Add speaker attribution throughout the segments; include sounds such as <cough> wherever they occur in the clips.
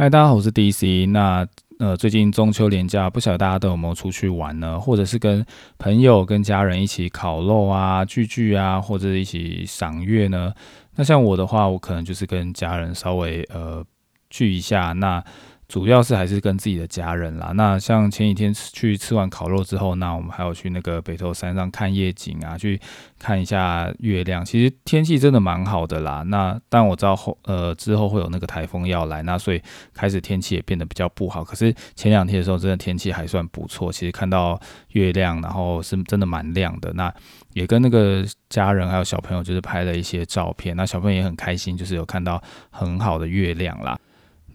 Speaker 1: 嗨，大家好，我是 DC。那呃，最近中秋连假，不晓得大家都有没有出去玩呢？或者是跟朋友、跟家人一起烤肉啊、聚聚啊，或者一起赏月呢？那像我的话，我可能就是跟家人稍微呃聚一下。那主要是还是跟自己的家人啦。那像前几天去吃完烤肉之后，那我们还有去那个北投山上看夜景啊，去看一下月亮。其实天气真的蛮好的啦。那但我知道后呃之后会有那个台风要来，那所以开始天气也变得比较不好。可是前两天的时候，真的天气还算不错。其实看到月亮，然后是真的蛮亮的。那也跟那个家人还有小朋友就是拍了一些照片。那小朋友也很开心，就是有看到很好的月亮啦。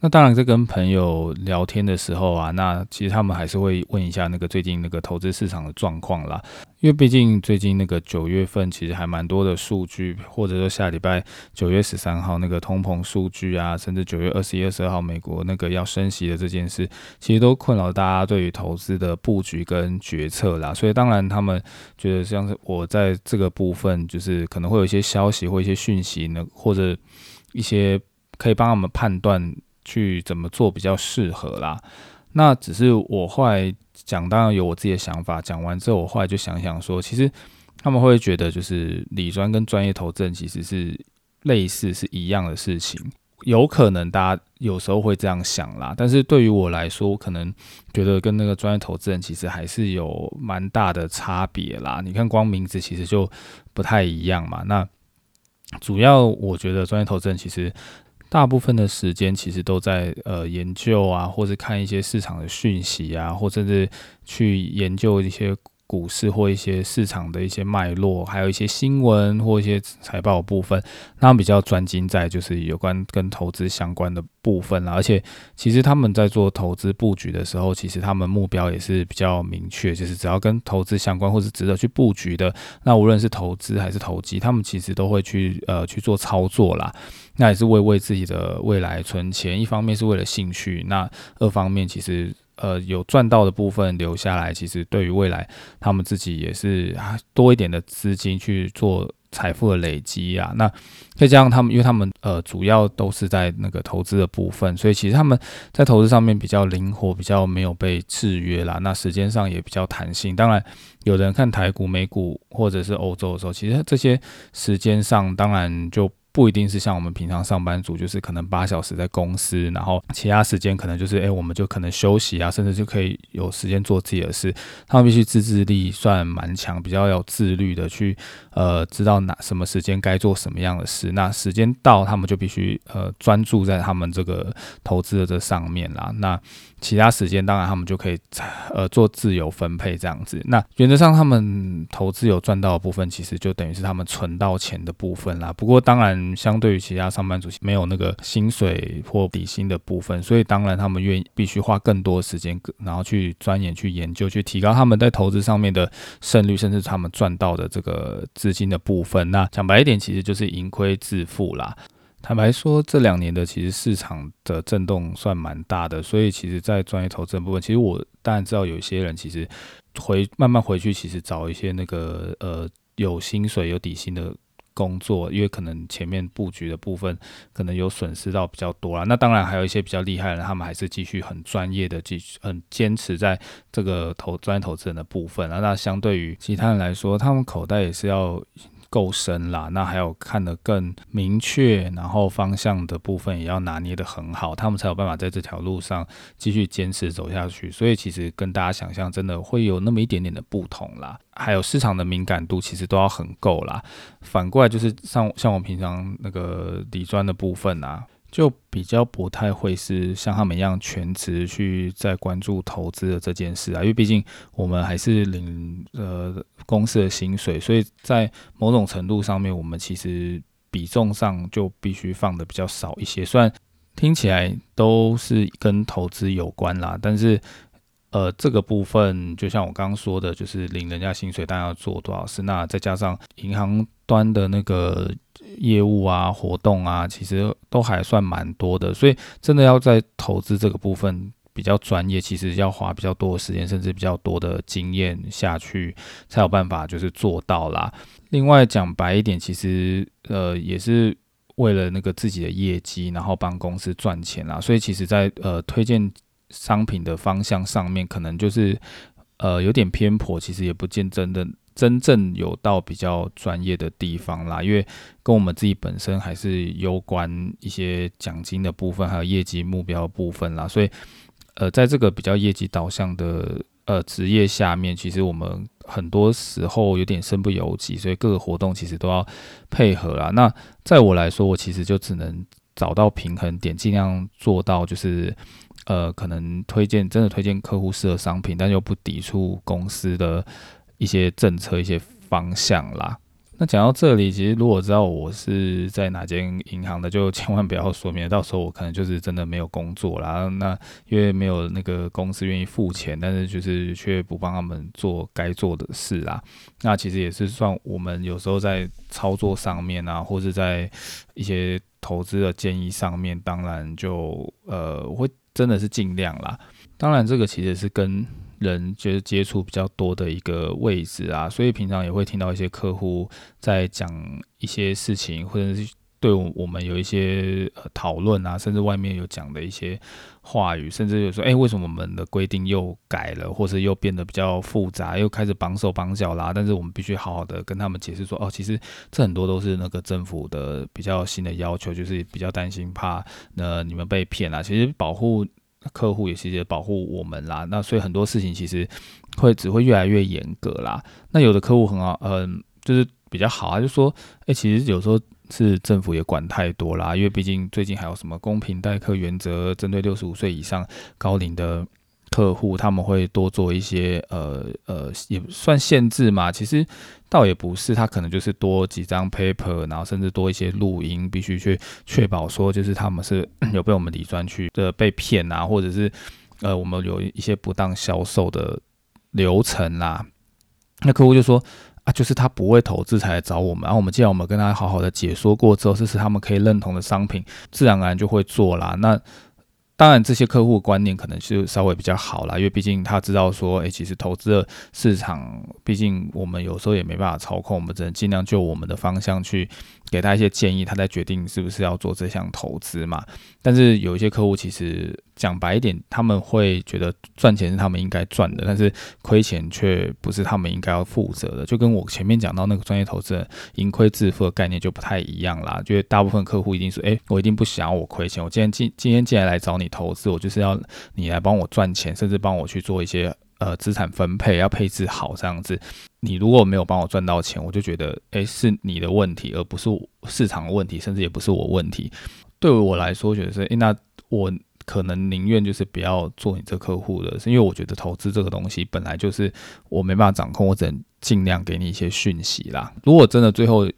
Speaker 1: 那当然，在跟朋友聊天的时候啊，那其实他们还是会问一下那个最近那个投资市场的状况啦。因为毕竟最近那个九月份其实还蛮多的数据，或者说下礼拜九月十三号那个通膨数据啊，甚至九月二十一、二十二号美国那个要升息的这件事，其实都困扰大家对于投资的布局跟决策啦。所以当然他们觉得像是我在这个部分，就是可能会有一些消息或一些讯息呢，或者一些可以帮他们判断。去怎么做比较适合啦？那只是我后来讲，当然有我自己的想法。讲完之后，我后来就想想说，其实他们会觉得，就是理专跟专业投资人其实是类似是一样的事情。有可能大家有时候会这样想啦，但是对于我来说，可能觉得跟那个专业投资人其实还是有蛮大的差别啦。你看，光名字其实就不太一样嘛。那主要我觉得专业投资人其实。大部分的时间其实都在呃研究啊，或是看一些市场的讯息啊，或甚至去研究一些。股市或一些市场的一些脉络，还有一些新闻或一些财报的部分，那比较专精在就是有关跟投资相关的部分啦。而且，其实他们在做投资布局的时候，其实他们目标也是比较明确，就是只要跟投资相关或是值得去布局的，那无论是投资还是投机，他们其实都会去呃去做操作啦。那也是为为自己的未来存钱，一方面是为了兴趣，那二方面其实。呃，有赚到的部分留下来，其实对于未来他们自己也是多一点的资金去做财富的累积啊。那再加上他们，因为他们呃主要都是在那个投资的部分，所以其实他们在投资上面比较灵活，比较没有被制约啦。那时间上也比较弹性。当然，有人看台股、美股或者是欧洲的时候，其实这些时间上当然就。不一定是像我们平常上班族，就是可能八小时在公司，然后其他时间可能就是，哎，我们就可能休息啊，甚至就可以有时间做自己的事。他们必须自制力算蛮强，比较有自律的去，呃，知道哪什么时间该做什么样的事。那时间到，他们就必须呃专注在他们这个投资的这上面啦。那其他时间当然他们就可以呃做自由分配这样子。那原则上他们投资有赚到的部分，其实就等于是他们存到钱的部分啦。不过当然相对于其他上班族没有那个薪水或底薪的部分，所以当然他们愿意必须花更多时间，然后去钻研、去研究、去提高他们在投资上面的胜率，甚至他们赚到的这个资金的部分。那讲白一点，其实就是盈亏自负啦。坦白说，这两年的其实市场的震动算蛮大的，所以其实，在专业投资的部分，其实我当然知道有些人其实回慢慢回去，其实找一些那个呃有薪水、有底薪的工作，因为可能前面布局的部分可能有损失到比较多啦。那当然还有一些比较厉害的人，他们还是继续很专业的继续很坚持在这个投专业投资人的部分啊。那相对于其他人来说，他们口袋也是要。够深啦，那还有看得更明确，然后方向的部分也要拿捏得很好，他们才有办法在这条路上继续坚持走下去。所以其实跟大家想象真的会有那么一点点的不同啦，还有市场的敏感度其实都要很够啦。反过来就是像像我平常那个底砖的部分啊。就比较不太会是像他们一样全职去在关注投资的这件事啊，因为毕竟我们还是领呃公司的薪水，所以在某种程度上面，我们其实比重上就必须放的比较少一些。虽然听起来都是跟投资有关啦，但是呃这个部分就像我刚刚说的，就是领人家薪水，但要做多少事，那再加上银行端的那个。业务啊，活动啊，其实都还算蛮多的，所以真的要在投资这个部分比较专业，其实要花比较多的时间，甚至比较多的经验下去，才有办法就是做到啦。另外讲白一点，其实呃也是为了那个自己的业绩，然后帮公司赚钱啦。所以其实在，在呃推荐商品的方向上面，可能就是呃有点偏颇，其实也不见真的真正有到比较专业的地方啦。因为跟我们自己本身还是有关一些奖金的部分，还有业绩目标部分啦。所以呃，在这个比较业绩导向的呃职业下面，其实我们很多时候有点身不由己，所以各个活动其实都要配合啦。那在我来说，我其实就只能找到平衡点，尽量做到就是呃，可能推荐真的推荐客户适合商品，但又不抵触公司的一些政策、一些方向啦。那讲到这里，其实如果知道我是在哪间银行的，就千万不要说，免得到时候我可能就是真的没有工作啦。那因为没有那个公司愿意付钱，但是就是却不帮他们做该做的事啦。那其实也是算我们有时候在操作上面啊，或是在一些投资的建议上面，当然就呃，我会真的是尽量啦。当然这个其实是跟人就是接触比较多的一个位置啊，所以平常也会听到一些客户在讲一些事情，或者是对我们有一些呃讨论啊，甚至外面有讲的一些话语，甚至有说，哎，为什么我们的规定又改了，或者又变得比较复杂，又开始绑手绑脚啦？但是我们必须好好的跟他们解释说，哦，其实这很多都是那个政府的比较新的要求，就是比较担心怕那你们被骗啦。其实保护。客户也是在保护我们啦，那所以很多事情其实会只会越来越严格啦。那有的客户很好，嗯，就是比较好啊，就说，哎，其实有时候是政府也管太多啦，因为毕竟最近还有什么公平待客原则，针对六十五岁以上高龄的。客户他们会多做一些呃呃也算限制嘛，其实倒也不是，他可能就是多几张 paper，然后甚至多一些录音，必须去确保说就是他们是 <coughs> 有被我们理专去的被骗啊，或者是呃我们有一些不当销售的流程啦。那客户就说啊，就是他不会投资才来找我们，然后我们既然我们跟他好好的解说过之后，这是他们可以认同的商品，自然而然就会做啦。那当然，这些客户观念可能是稍微比较好啦，因为毕竟他知道说，诶，其实投资的市场，毕竟我们有时候也没办法操控，我们只能尽量就我们的方向去给他一些建议，他再决定是不是要做这项投资嘛。但是有一些客户其实。讲白一点，他们会觉得赚钱是他们应该赚的，但是亏钱却不是他们应该要负责的。就跟我前面讲到那个专业投资人盈亏自负的概念就不太一样啦。就是大部分客户一定说：“诶，我一定不想要我亏钱。我今天今今天既然来找你你投资，我就是要你来帮我赚钱，甚至帮我去做一些呃资产分配，要配置好这样子。你如果没有帮我赚到钱，我就觉得诶，是你的问题，而不是市场的问题，甚至也不是我问题。对我来说，觉得是诶，那我。可能宁愿就是不要做你这客户的，是因为我觉得投资这个东西本来就是我没办法掌控，我只能尽量给你一些讯息啦。如果真的最后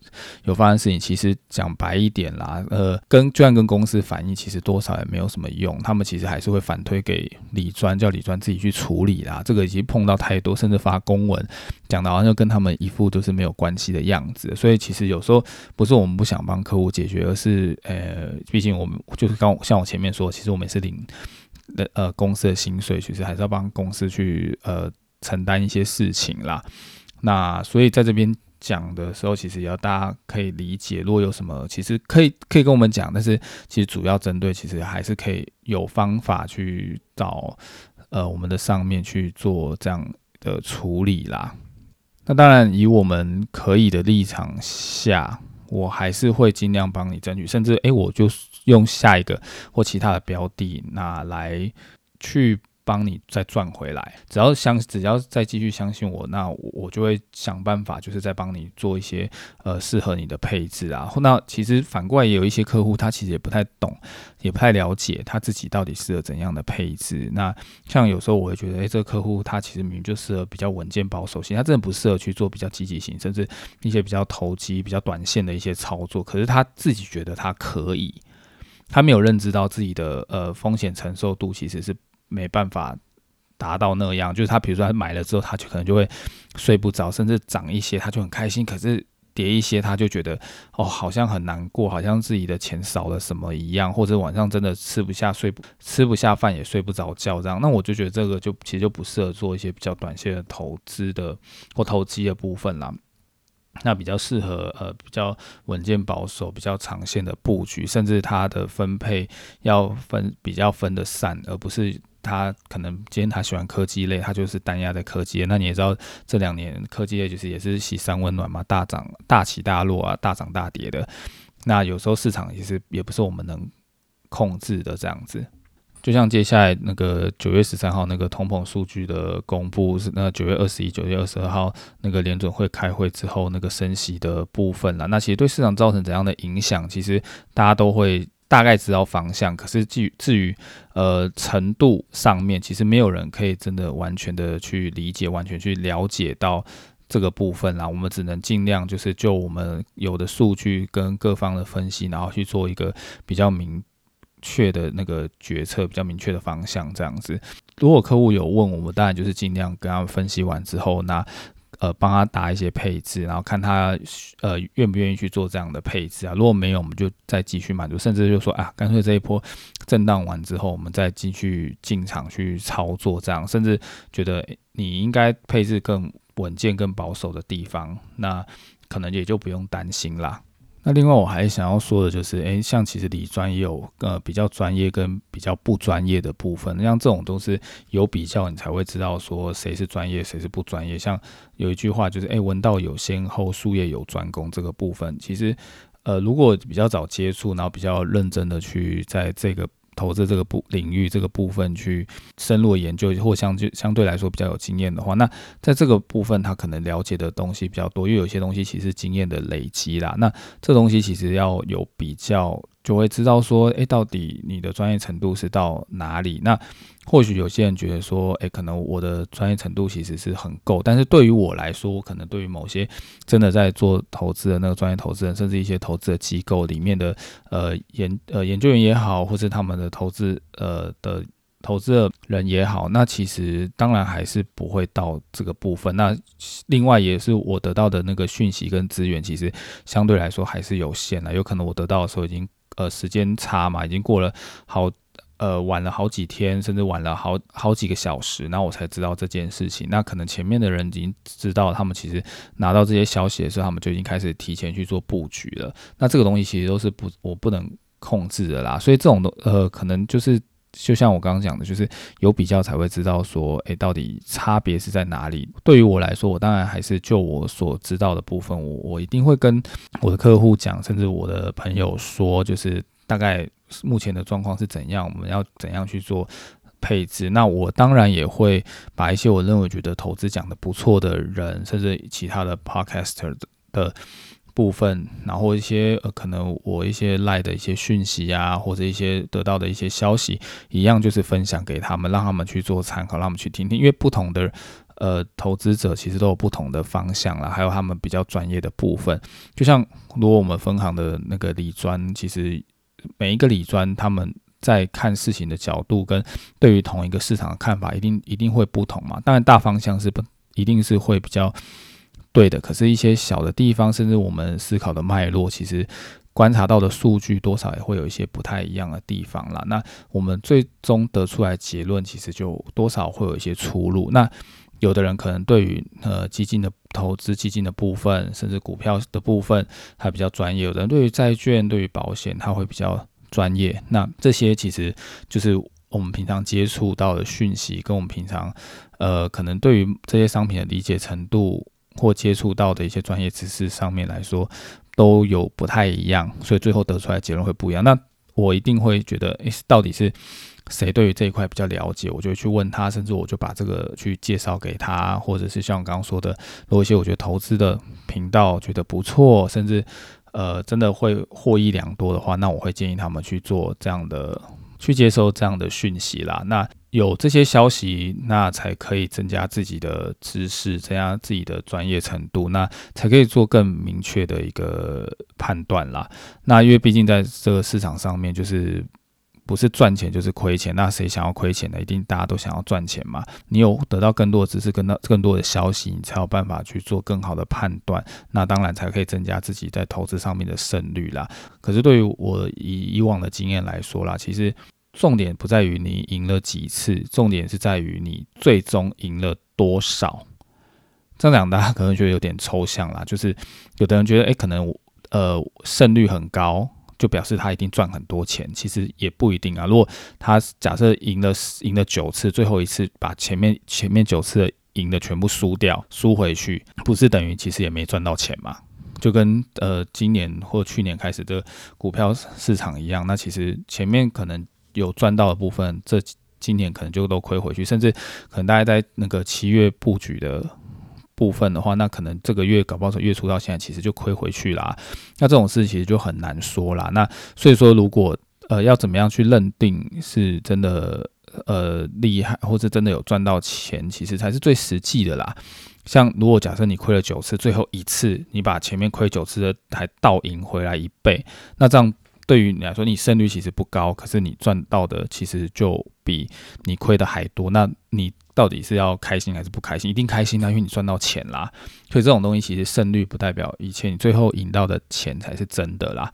Speaker 1: 有发生事情，其实讲白一点啦，呃，跟就算跟公司反映，其实多少也没有什么用。他们其实还是会反推给李专，叫李专自己去处理啦。这个已经碰到太多，甚至发公文讲的好像就跟他们一副都是没有关系的样子。所以其实有时候不是我们不想帮客户解决，而是呃，毕竟我们就是刚像我前面说，其实我们也是领的呃公司的薪水，其实还是要帮公司去呃承担一些事情啦。那所以在这边讲的时候，其实也要大家可以理解，如果有什么，其实可以可以跟我们讲，但是其实主要针对，其实还是可以有方法去找呃我们的上面去做这样的处理啦。那当然，以我们可以的立场下，我还是会尽量帮你争取，甚至诶，我就用下一个或其他的标的那来去。帮你再赚回来，只要相只要再继续相信我，那我，就会想办法，就是再帮你做一些呃适合你的配置啊。那其实反过来也有一些客户，他其实也不太懂，也不太了解他自己到底适合怎样的配置。那像有时候我会觉得，诶，这个客户他其实明明就适合比较稳健保守型，他真的不适合去做比较积极型，甚至一些比较投机、比较短线的一些操作。可是他自己觉得他可以，他没有认知到自己的呃风险承受度其实是。没办法达到那样，就是他，比如说他买了之后，他就可能就会睡不着，甚至涨一些他就很开心，可是跌一些他就觉得哦，好像很难过，好像自己的钱少了什么一样，或者晚上真的吃不下睡不吃不下饭也睡不着觉这样。那我就觉得这个就其实就不适合做一些比较短线的投资的或投机的部分啦。那比较适合呃比较稳健保守、比较长线的布局，甚至它的分配要分比较分得散，而不是他可能今天他喜欢科技类，他就是单押在科技。那你也知道这两年科技类就是也是喜三温暖嘛，大涨大起大落啊，大涨大跌的。那有时候市场也是也不是我们能控制的这样子。就像接下来那个九月十三号那个通膨数据的公布，是那九月二十一、九月二十二号那个联准会开会之后那个升息的部分啦。那其实对市场造成怎样的影响，其实大家都会大概知道方向。可是至于至于呃程度上面，其实没有人可以真的完全的去理解、完全去了解到这个部分啦。我们只能尽量就是就我们有的数据跟各方的分析，然后去做一个比较明。确的那个决策比较明确的方向，这样子。如果客户有问我们，当然就是尽量跟他们分析完之后，那呃帮他打一些配置，然后看他呃愿不愿意去做这样的配置啊。如果没有，我们就再继续满足，甚至就说啊，干脆这一波震荡完之后，我们再继续进场去操作，这样。甚至觉得你应该配置更稳健、更保守的地方，那可能也就不用担心啦。那另外我还想要说的就是，诶，像其实理专也有呃比较专业跟比较不专业的部分，像这种都是有比较你才会知道说谁是专业谁是不专业。像有一句话就是，诶，闻道有先后，术业有专攻这个部分，其实呃如果比较早接触，然后比较认真的去在这个。投资这个部领域这个部分去深入研究，或相就相对来说比较有经验的话，那在这个部分他可能了解的东西比较多，因为有些东西其实经验的累积啦。那这东西其实要有比较。就会知道说，诶，到底你的专业程度是到哪里？那或许有些人觉得说，诶，可能我的专业程度其实是很够，但是对于我来说，我可能对于某些真的在做投资的那个专业投资人，甚至一些投资的机构里面的呃研呃研究员也好，或是他们的投资呃的投资的人也好，那其实当然还是不会到这个部分。那另外也是我得到的那个讯息跟资源，其实相对来说还是有限的，有可能我得到的时候已经。呃，时间差嘛，已经过了好呃晚了好几天，甚至晚了好好几个小时，那我才知道这件事情。那可能前面的人已经知道，他们其实拿到这些消息的时候，他们就已经开始提前去做布局了。那这个东西其实都是不我不能控制的啦，所以这种东呃，可能就是。就像我刚刚讲的，就是有比较才会知道说，诶，到底差别是在哪里？对于我来说，我当然还是就我所知道的部分，我我一定会跟我的客户讲，甚至我的朋友说，就是大概目前的状况是怎样，我们要怎样去做配置。那我当然也会把一些我认为觉得投资讲的不错的人，甚至其他的 podcaster 的。部分，然后一些呃，可能我一些赖的一些讯息啊，或者一些得到的一些消息，一样就是分享给他们，让他们去做参考，让他们去听听。因为不同的呃投资者其实都有不同的方向啦，还有他们比较专业的部分。就像如果我们分行的那个理专，其实每一个理专他们在看事情的角度跟对于同一个市场的看法，一定一定会不同嘛。当然大方向是不一定是会比较。对的，可是，一些小的地方，甚至我们思考的脉络，其实观察到的数据，多少也会有一些不太一样的地方啦。那我们最终得出来结论，其实就多少会有一些出入。那有的人可能对于呃基金的投资、基金的部分，甚至股票的部分，还比较专业；有的人对于债券、对于保险，他会比较专业。那这些其实就是我们平常接触到的讯息，跟我们平常呃可能对于这些商品的理解程度。或接触到的一些专业知识上面来说，都有不太一样，所以最后得出来的结论会不一样。那我一定会觉得，诶，到底是谁对于这一块比较了解？我就去问他，甚至我就把这个去介绍给他，或者是像我刚刚说的，如果一些我觉得投资的频道觉得不错，甚至呃真的会获益良多的话，那我会建议他们去做这样的。去接收这样的讯息啦，那有这些消息，那才可以增加自己的知识，增加自己的专业程度，那才可以做更明确的一个判断啦。那因为毕竟在这个市场上面，就是。不是赚钱就是亏钱，那谁想要亏钱呢？一定大家都想要赚钱嘛。你有得到更多的知识，跟到更多的消息，你才有办法去做更好的判断。那当然才可以增加自己在投资上面的胜率啦。可是对于我以以往的经验来说啦，其实重点不在于你赢了几次，重点是在于你最终赢了多少。这样讲大家可能觉得有点抽象啦，就是有的人觉得，哎，可能呃胜率很高，就表示他一定赚很多钱，其实也不一定啊。如果他假设赢了赢了九次，最后一次把前面前面九次的赢的全部输掉，输回去，不是等于其实也没赚到钱嘛？就跟呃今年或去年开始的股票市场一样，那其实前面可能有赚到的部分，这今年可能就都亏回去，甚至可能大家在那个七月布局的部分的话，那可能这个月搞不好从月初到现在，其实就亏回去啦。那这种事其实就很难说啦。那所以说，如果呃要怎么样去认定是真的呃厉害，或者真的有赚到钱，其实才是最实际的啦。像如果假设你亏了九次，最后一次你把前面亏九次的还倒赢回来一倍，那这样对于你来说，你胜率其实不高，可是你赚到的其实就比你亏的还多。那你到底是要开心还是不开心？一定开心啊，因为你赚到钱啦。所以这种东西其实胜率不代表一切，你最后赢到的钱才是真的啦。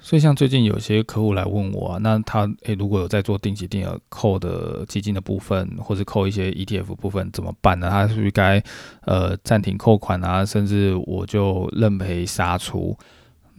Speaker 1: 所以，像最近有些客户来问我啊，那他诶、如果有在做定期定额扣的基金的部分，或者扣一些 ETF 部分怎么办呢？他是不是该呃暂停扣款啊，甚至我就认赔杀出？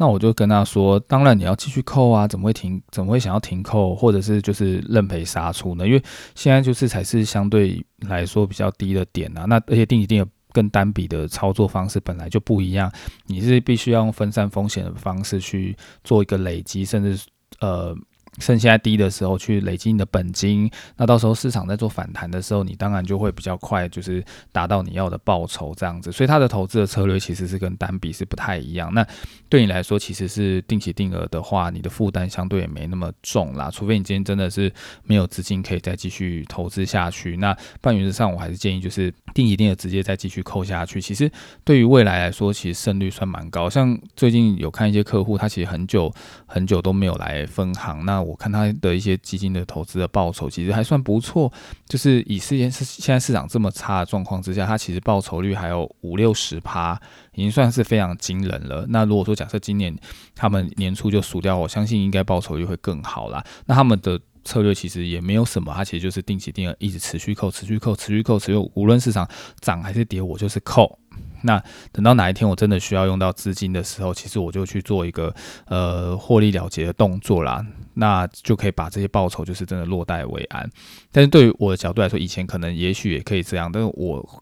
Speaker 1: 那我就跟他说，当然你要继续扣啊，怎么会停？怎么会想要停扣，或者是就是认赔杀出呢？因为现在就是才是相对来说比较低的点啊。那而且定一定。跟单笔的操作方式本来就不一样，你是必须要用分散风险的方式去做一个累积，甚至呃。趁现在低的时候去累积你的本金，那到时候市场在做反弹的时候，你当然就会比较快，就是达到你要的报酬这样子。所以它的投资的策略其实是跟单笔是不太一样。那对你来说，其实是定期定额的话，你的负担相对也没那么重啦。除非你今天真的是没有资金可以再继续投资下去，那半原则上我还是建议就是定期定额直接再继续扣下去。其实对于未来来说，其实胜率算蛮高。像最近有看一些客户，他其实很久很久都没有来分行，那我看他的一些基金的投资的报酬其实还算不错，就是以世间是现在市场这么差的状况之下，他其实报酬率还有五六十趴，已经算是非常惊人了。那如果说假设今年他们年初就输掉，我相信应该报酬率会更好啦。那他们的策略其实也没有什么，他其实就是定期定额一直持续扣，持续扣，持续扣，持续，无论市场涨还是跌，我就是扣。那等到哪一天我真的需要用到资金的时候，其实我就去做一个呃获利了结的动作啦，那就可以把这些报酬就是真的落袋为安。但是对于我的角度来说，以前可能也许也可以这样，但是我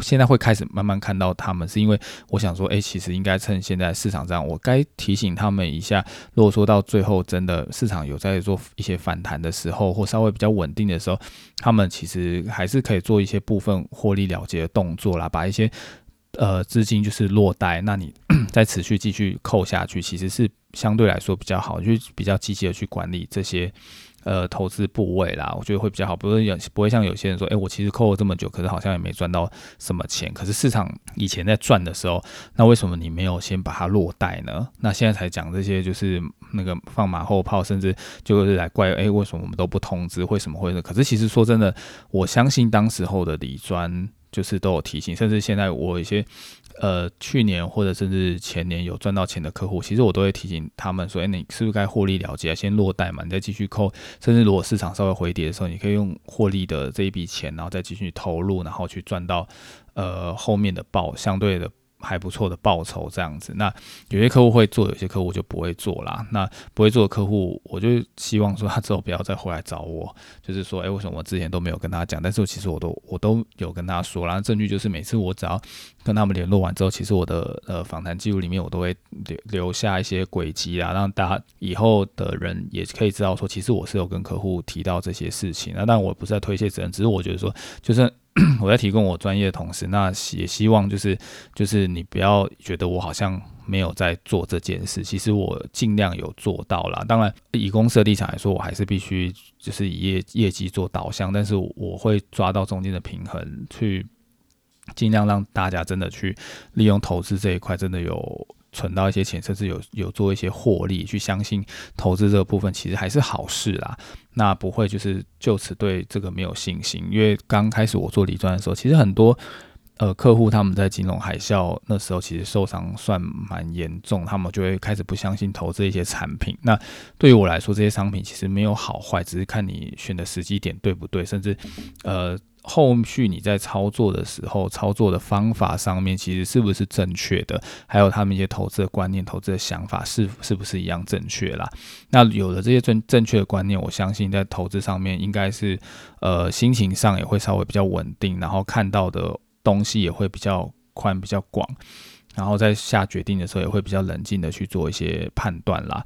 Speaker 1: 现在会开始慢慢看到他们，是因为我想说，哎，其实应该趁现在市场这样，我该提醒他们一下，如果说到最后真的市场有在做一些反弹的时候，或稍微比较稳定的时候，他们其实还是可以做一些部分获利了结的动作啦，把一些。呃，资金就是落袋，那你 <clears throat> 再持续继续扣下去，其实是相对来说比较好，就比较积极的去管理这些呃投资部位啦，我觉得会比较好，不会有不会像有些人说，哎，我其实扣了这么久，可是好像也没赚到什么钱，可是市场以前在赚的时候，那为什么你没有先把它落袋呢？那现在才讲这些，就是那个放马后炮，甚至就是来怪，哎，为什么我们都不通知？为什么会呢？可是其实说真的，我相信当时候的李专。就是都有提醒，甚至现在我一些呃去年或者甚至前年有赚到钱的客户，其实我都会提醒他们说：“哎，你是不是该获利了结，先落袋嘛，你再继续扣。甚至如果市场稍微回跌的时候，你可以用获利的这一笔钱，然后再继续投入，然后去赚到呃后面的报相对的。”还不错的报酬这样子，那有些客户会做，有些客户就不会做啦。那不会做的客户，我就希望说他之后不要再回来找我，就是说，哎，为什么我之前都没有跟他讲？但是其实我都我都有跟他说，然后证据就是每次我只要跟他们联络完之后，其实我的呃访谈记录里面我都会留留下一些轨迹啊，让大家以后的人也可以知道说，其实我是有跟客户提到这些事情。那但我不是在推卸责任，只是我觉得说，就是。<clears throat> 我在提供我专业的同时，那也希望就是就是你不要觉得我好像没有在做这件事，其实我尽量有做到啦。当然，以公司的立场来说，我还是必须就是以业业绩做导向，但是我会抓到中间的平衡，去尽量让大家真的去利用投资这一块，真的有。存到一些钱，甚至有有做一些获利，去相信投资这个部分其实还是好事啦。那不会就是就此对这个没有信心，因为刚开始我做理专的时候，其实很多呃，客户他们在金融海啸那时候其实受伤算蛮严重，他们就会开始不相信投资一些产品。那对于我来说，这些商品其实没有好坏，只是看你选的时机点对不对，甚至呃后续你在操作的时候，操作的方法上面其实是不是正确的，还有他们一些投资的观念、投资的想法是是不是一样正确啦。那有了这些正正确的观念，我相信在投资上面应该是呃心情上也会稍微比较稳定，然后看到的。东西也会比较宽、比较广，然后在下决定的时候也会比较冷静的去做一些判断啦。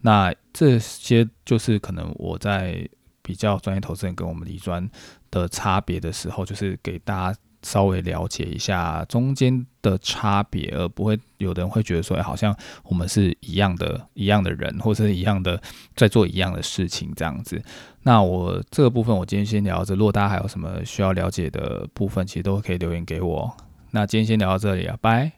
Speaker 1: 那这些就是可能我在比较专业投资人跟我们李专的差别的时候，就是给大家稍微了解一下中间的差别，而不会有的人会觉得说，哎，好像我们是一样的、一样的人，或者是一样的在做一样的事情这样子。那我这个部分，我今天先聊到这。如果大家还有什么需要了解的部分，其实都可以留言给我。那今天先聊到这里啊，拜。